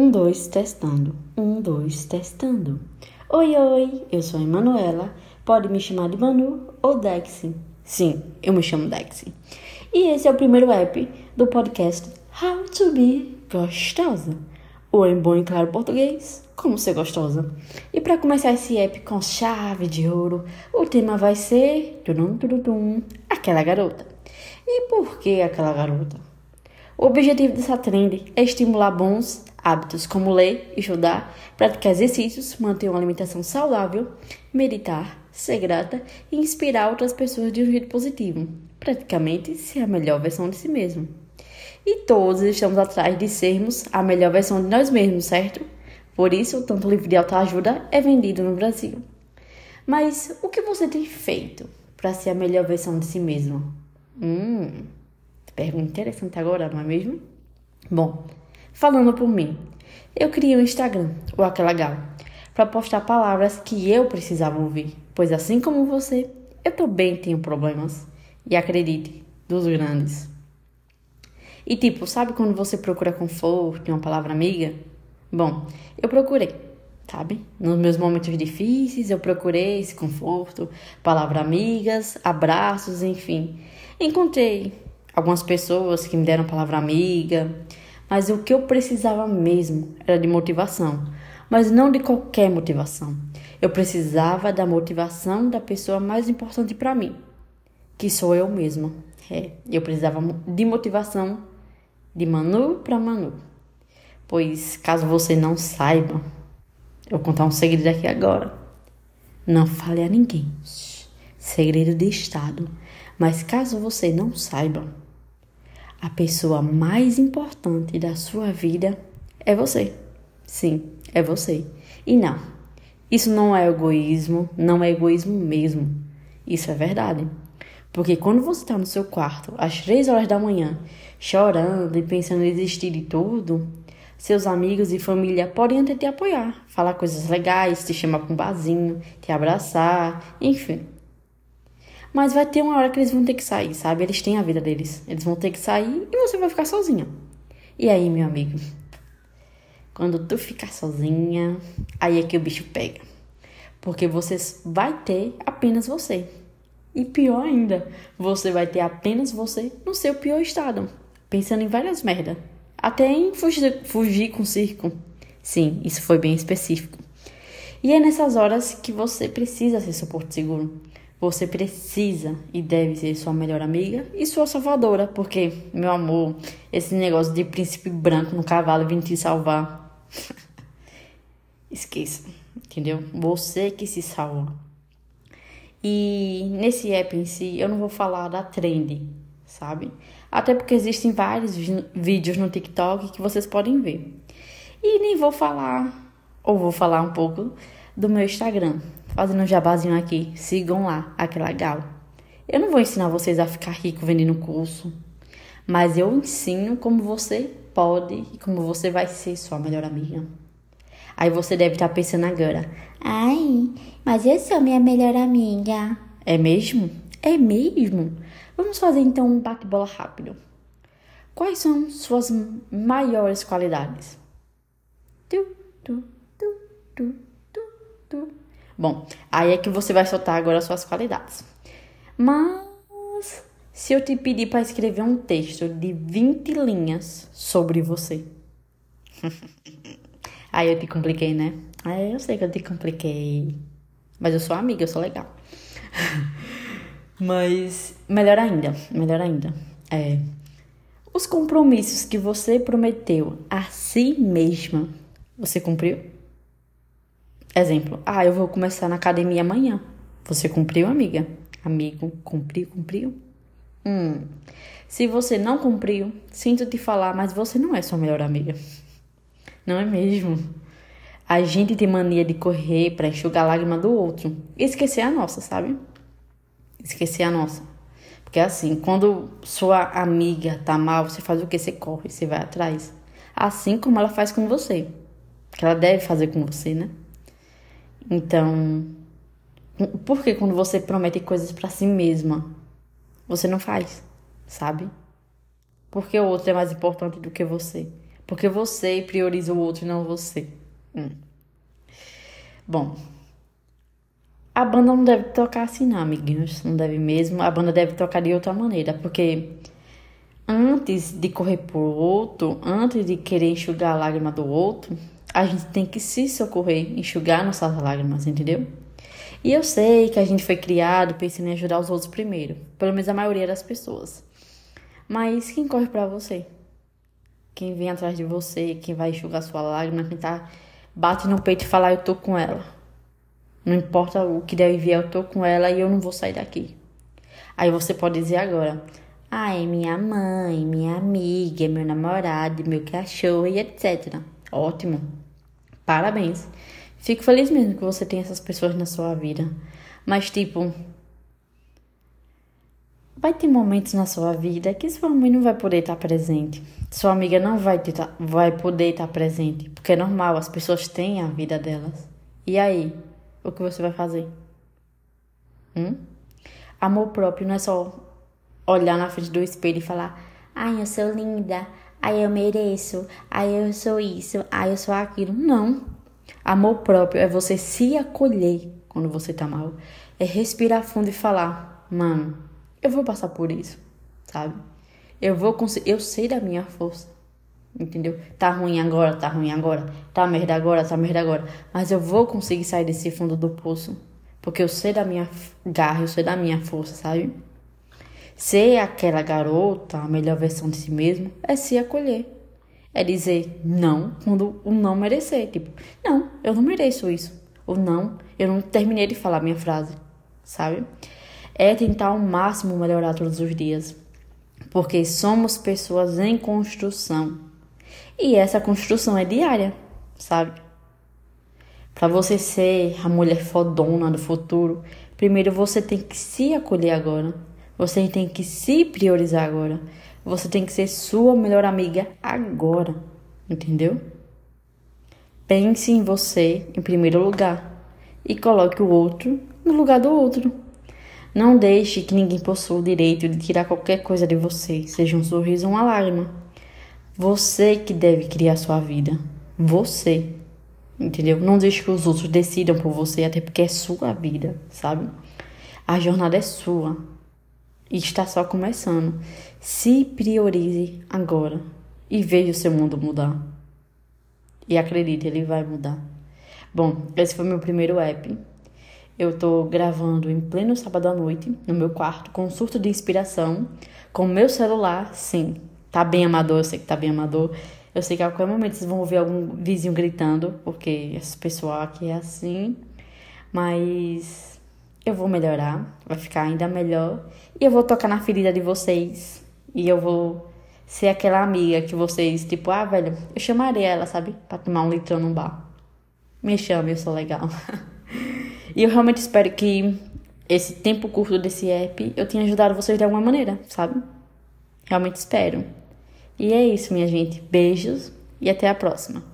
Um, dois, testando. Um, dois, testando. Oi, oi, eu sou a Emanuela. Pode me chamar de Manu ou Dexy. Sim, eu me chamo Dexy. E esse é o primeiro app do podcast How to Be Gostosa. Ou em bom e claro português, como ser gostosa. E para começar esse app com chave de ouro, o tema vai ser tudum, tudum, aquela garota. E por que aquela garota? O objetivo dessa trend é estimular bons hábitos como ler, estudar, praticar exercícios, manter uma alimentação saudável, meditar, ser grata e inspirar outras pessoas de um jeito positivo. Praticamente ser a melhor versão de si mesmo. E todos estamos atrás de sermos a melhor versão de nós mesmos, certo? Por isso, tanto livro de autoajuda é vendido no Brasil. Mas o que você tem feito para ser a melhor versão de si mesmo? Hum, pergunta interessante agora, não é mesmo? Bom, Falando por mim, eu criei um Instagram, o Aquela Gal, para postar palavras que eu precisava ouvir, pois assim como você, eu também tenho problemas. E acredite, dos grandes. E tipo, sabe quando você procura conforto uma palavra amiga? Bom, eu procurei, sabe? Nos meus momentos difíceis, eu procurei esse conforto, palavras amigas, abraços, enfim. Encontrei algumas pessoas que me deram palavra amiga, mas o que eu precisava mesmo era de motivação, mas não de qualquer motivação. Eu precisava da motivação da pessoa mais importante para mim, que sou eu mesma. É, eu precisava de motivação de Manu para Manu. Pois caso você não saiba, eu vou contar um segredo aqui agora. Não fale a ninguém. Segredo de Estado. Mas caso você não saiba, a pessoa mais importante da sua vida é você. Sim, é você. E não, isso não é egoísmo, não é egoísmo mesmo. Isso é verdade. Porque quando você está no seu quarto, às três horas da manhã, chorando e pensando em desistir de tudo, seus amigos e família podem até te apoiar, falar coisas legais, te chamar para um barzinho, te abraçar, enfim. Mas vai ter uma hora que eles vão ter que sair, sabe? Eles têm a vida deles. Eles vão ter que sair e você vai ficar sozinha. E aí, meu amigo? Quando tu ficar sozinha, aí é que o bicho pega. Porque você vai ter apenas você. E pior ainda, você vai ter apenas você no seu pior estado. Pensando em várias merdas. Até em fugir, fugir com o circo. Sim, isso foi bem específico. E é nessas horas que você precisa ser seu seguro. Você precisa e deve ser sua melhor amiga e sua salvadora, porque, meu amor, esse negócio de príncipe branco no cavalo vindo te salvar. Esqueça, entendeu? Você que se salva. E nesse app em si, eu não vou falar da trend, sabe? Até porque existem vários vídeos no TikTok que vocês podem ver. E nem vou falar, ou vou falar um pouco do meu Instagram, fazendo um jabazinho aqui. Sigam lá, que legal. Eu não vou ensinar vocês a ficar rico vendendo curso, mas eu ensino como você pode e como você vai ser sua melhor amiga. Aí você deve estar pensando agora: ai, mas eu sou minha melhor amiga. É mesmo? É mesmo? Vamos fazer então um bate-bola rápido. Quais são suas maiores qualidades? Tu, tu, tu, tu, tu, tu. Bom, aí é que você vai soltar agora as suas qualidades. Mas se eu te pedir para escrever um texto de 20 linhas sobre você. aí eu te compliquei, né? É, eu sei que eu te compliquei. Mas eu sou amiga, eu sou legal. Mas melhor ainda, melhor ainda. É, os compromissos que você prometeu a si mesma, você cumpriu? Exemplo, ah, eu vou começar na academia amanhã. Você cumpriu, amiga? Amigo, cumpriu, cumpriu? Hum. Se você não cumpriu, sinto te falar, mas você não é sua melhor amiga. Não é mesmo? A gente tem mania de correr para enxugar a lágrima do outro esquecer a nossa, sabe? Esquecer a nossa. Porque assim, quando sua amiga tá mal, você faz o que? Você corre, você vai atrás. Assim como ela faz com você. Que ela deve fazer com você, né? Então, por que quando você promete coisas para si mesma, você não faz, sabe? Porque o outro é mais importante do que você. Porque você prioriza o outro e não você. Hum. Bom, a banda não deve tocar assim, não, amiguinhos. Não deve mesmo. A banda deve tocar de outra maneira, porque antes de correr por outro, antes de querer enxugar a lágrima do outro, a gente tem que se socorrer, enxugar nossas lágrimas, entendeu? E eu sei que a gente foi criado pensando em ajudar os outros primeiro, pelo menos a maioria das pessoas. Mas quem corre para você? Quem vem atrás de você, quem vai enxugar sua lágrima, quem tá bate no peito e fala eu tô com ela. Não importa o que deve vir, eu tô com ela e eu não vou sair daqui. Aí você pode dizer agora: "Ah, é minha mãe, minha amiga, meu namorado, meu cachorro e etc." Ótimo. Parabéns. Fico feliz mesmo que você tenha essas pessoas na sua vida. Mas, tipo, vai ter momentos na sua vida que sua mãe não vai poder estar presente. Sua amiga não vai, ter, vai poder estar presente. Porque é normal, as pessoas têm a vida delas. E aí, o que você vai fazer? Hum? Amor próprio não é só olhar na frente do espelho e falar: Ai, eu sou linda. Ai, eu mereço. Ai, eu sou isso. Ai, eu sou aquilo. Não. Amor próprio é você se acolher quando você tá mal. É respirar fundo e falar: mano, eu vou passar por isso, sabe? Eu vou conseguir. Eu sei da minha força. Entendeu? Tá ruim agora, tá ruim agora. Tá merda agora, tá merda agora. Mas eu vou conseguir sair desse fundo do poço. Porque eu sei da minha garra, eu sei da minha força, sabe? Ser aquela garota, a melhor versão de si mesmo, é se acolher é dizer não quando o não merecer. Tipo, não, eu não mereço isso. Ou não, eu não terminei de falar minha frase, sabe? É tentar ao máximo melhorar todos os dias. Porque somos pessoas em construção. E essa construção é diária, sabe? Para você ser a mulher fodona do futuro, primeiro você tem que se acolher agora. Você tem que se priorizar agora. Você tem que ser sua melhor amiga agora, entendeu? Pense em você em primeiro lugar e coloque o outro no lugar do outro. Não deixe que ninguém possua o direito de tirar qualquer coisa de você, seja um sorriso ou uma lágrima. Você que deve criar sua vida. Você. Entendeu? Não deixe que os outros decidam por você, até porque é sua vida, sabe? A jornada é sua e está só começando. Se priorize agora e veja o seu mundo mudar. E acredite, ele vai mudar. Bom, esse foi meu primeiro app. Eu tô gravando em pleno sábado à noite, no meu quarto, com um surto de inspiração, com meu celular, sim. Tá bem amador, eu sei que tá bem amador. Eu sei que a qualquer momento vocês vão ouvir algum vizinho gritando, porque esse pessoal aqui é assim. Mas eu vou melhorar, vai ficar ainda melhor. E eu vou tocar na ferida de vocês. E eu vou ser aquela amiga que vocês, tipo, ah, velho, eu chamarei ela, sabe? Pra tomar um litrão num bar. Me chame, eu sou legal. e eu realmente espero que esse tempo curto desse app eu tenha ajudado vocês de alguma maneira, sabe? Realmente espero. E é isso, minha gente. Beijos e até a próxima.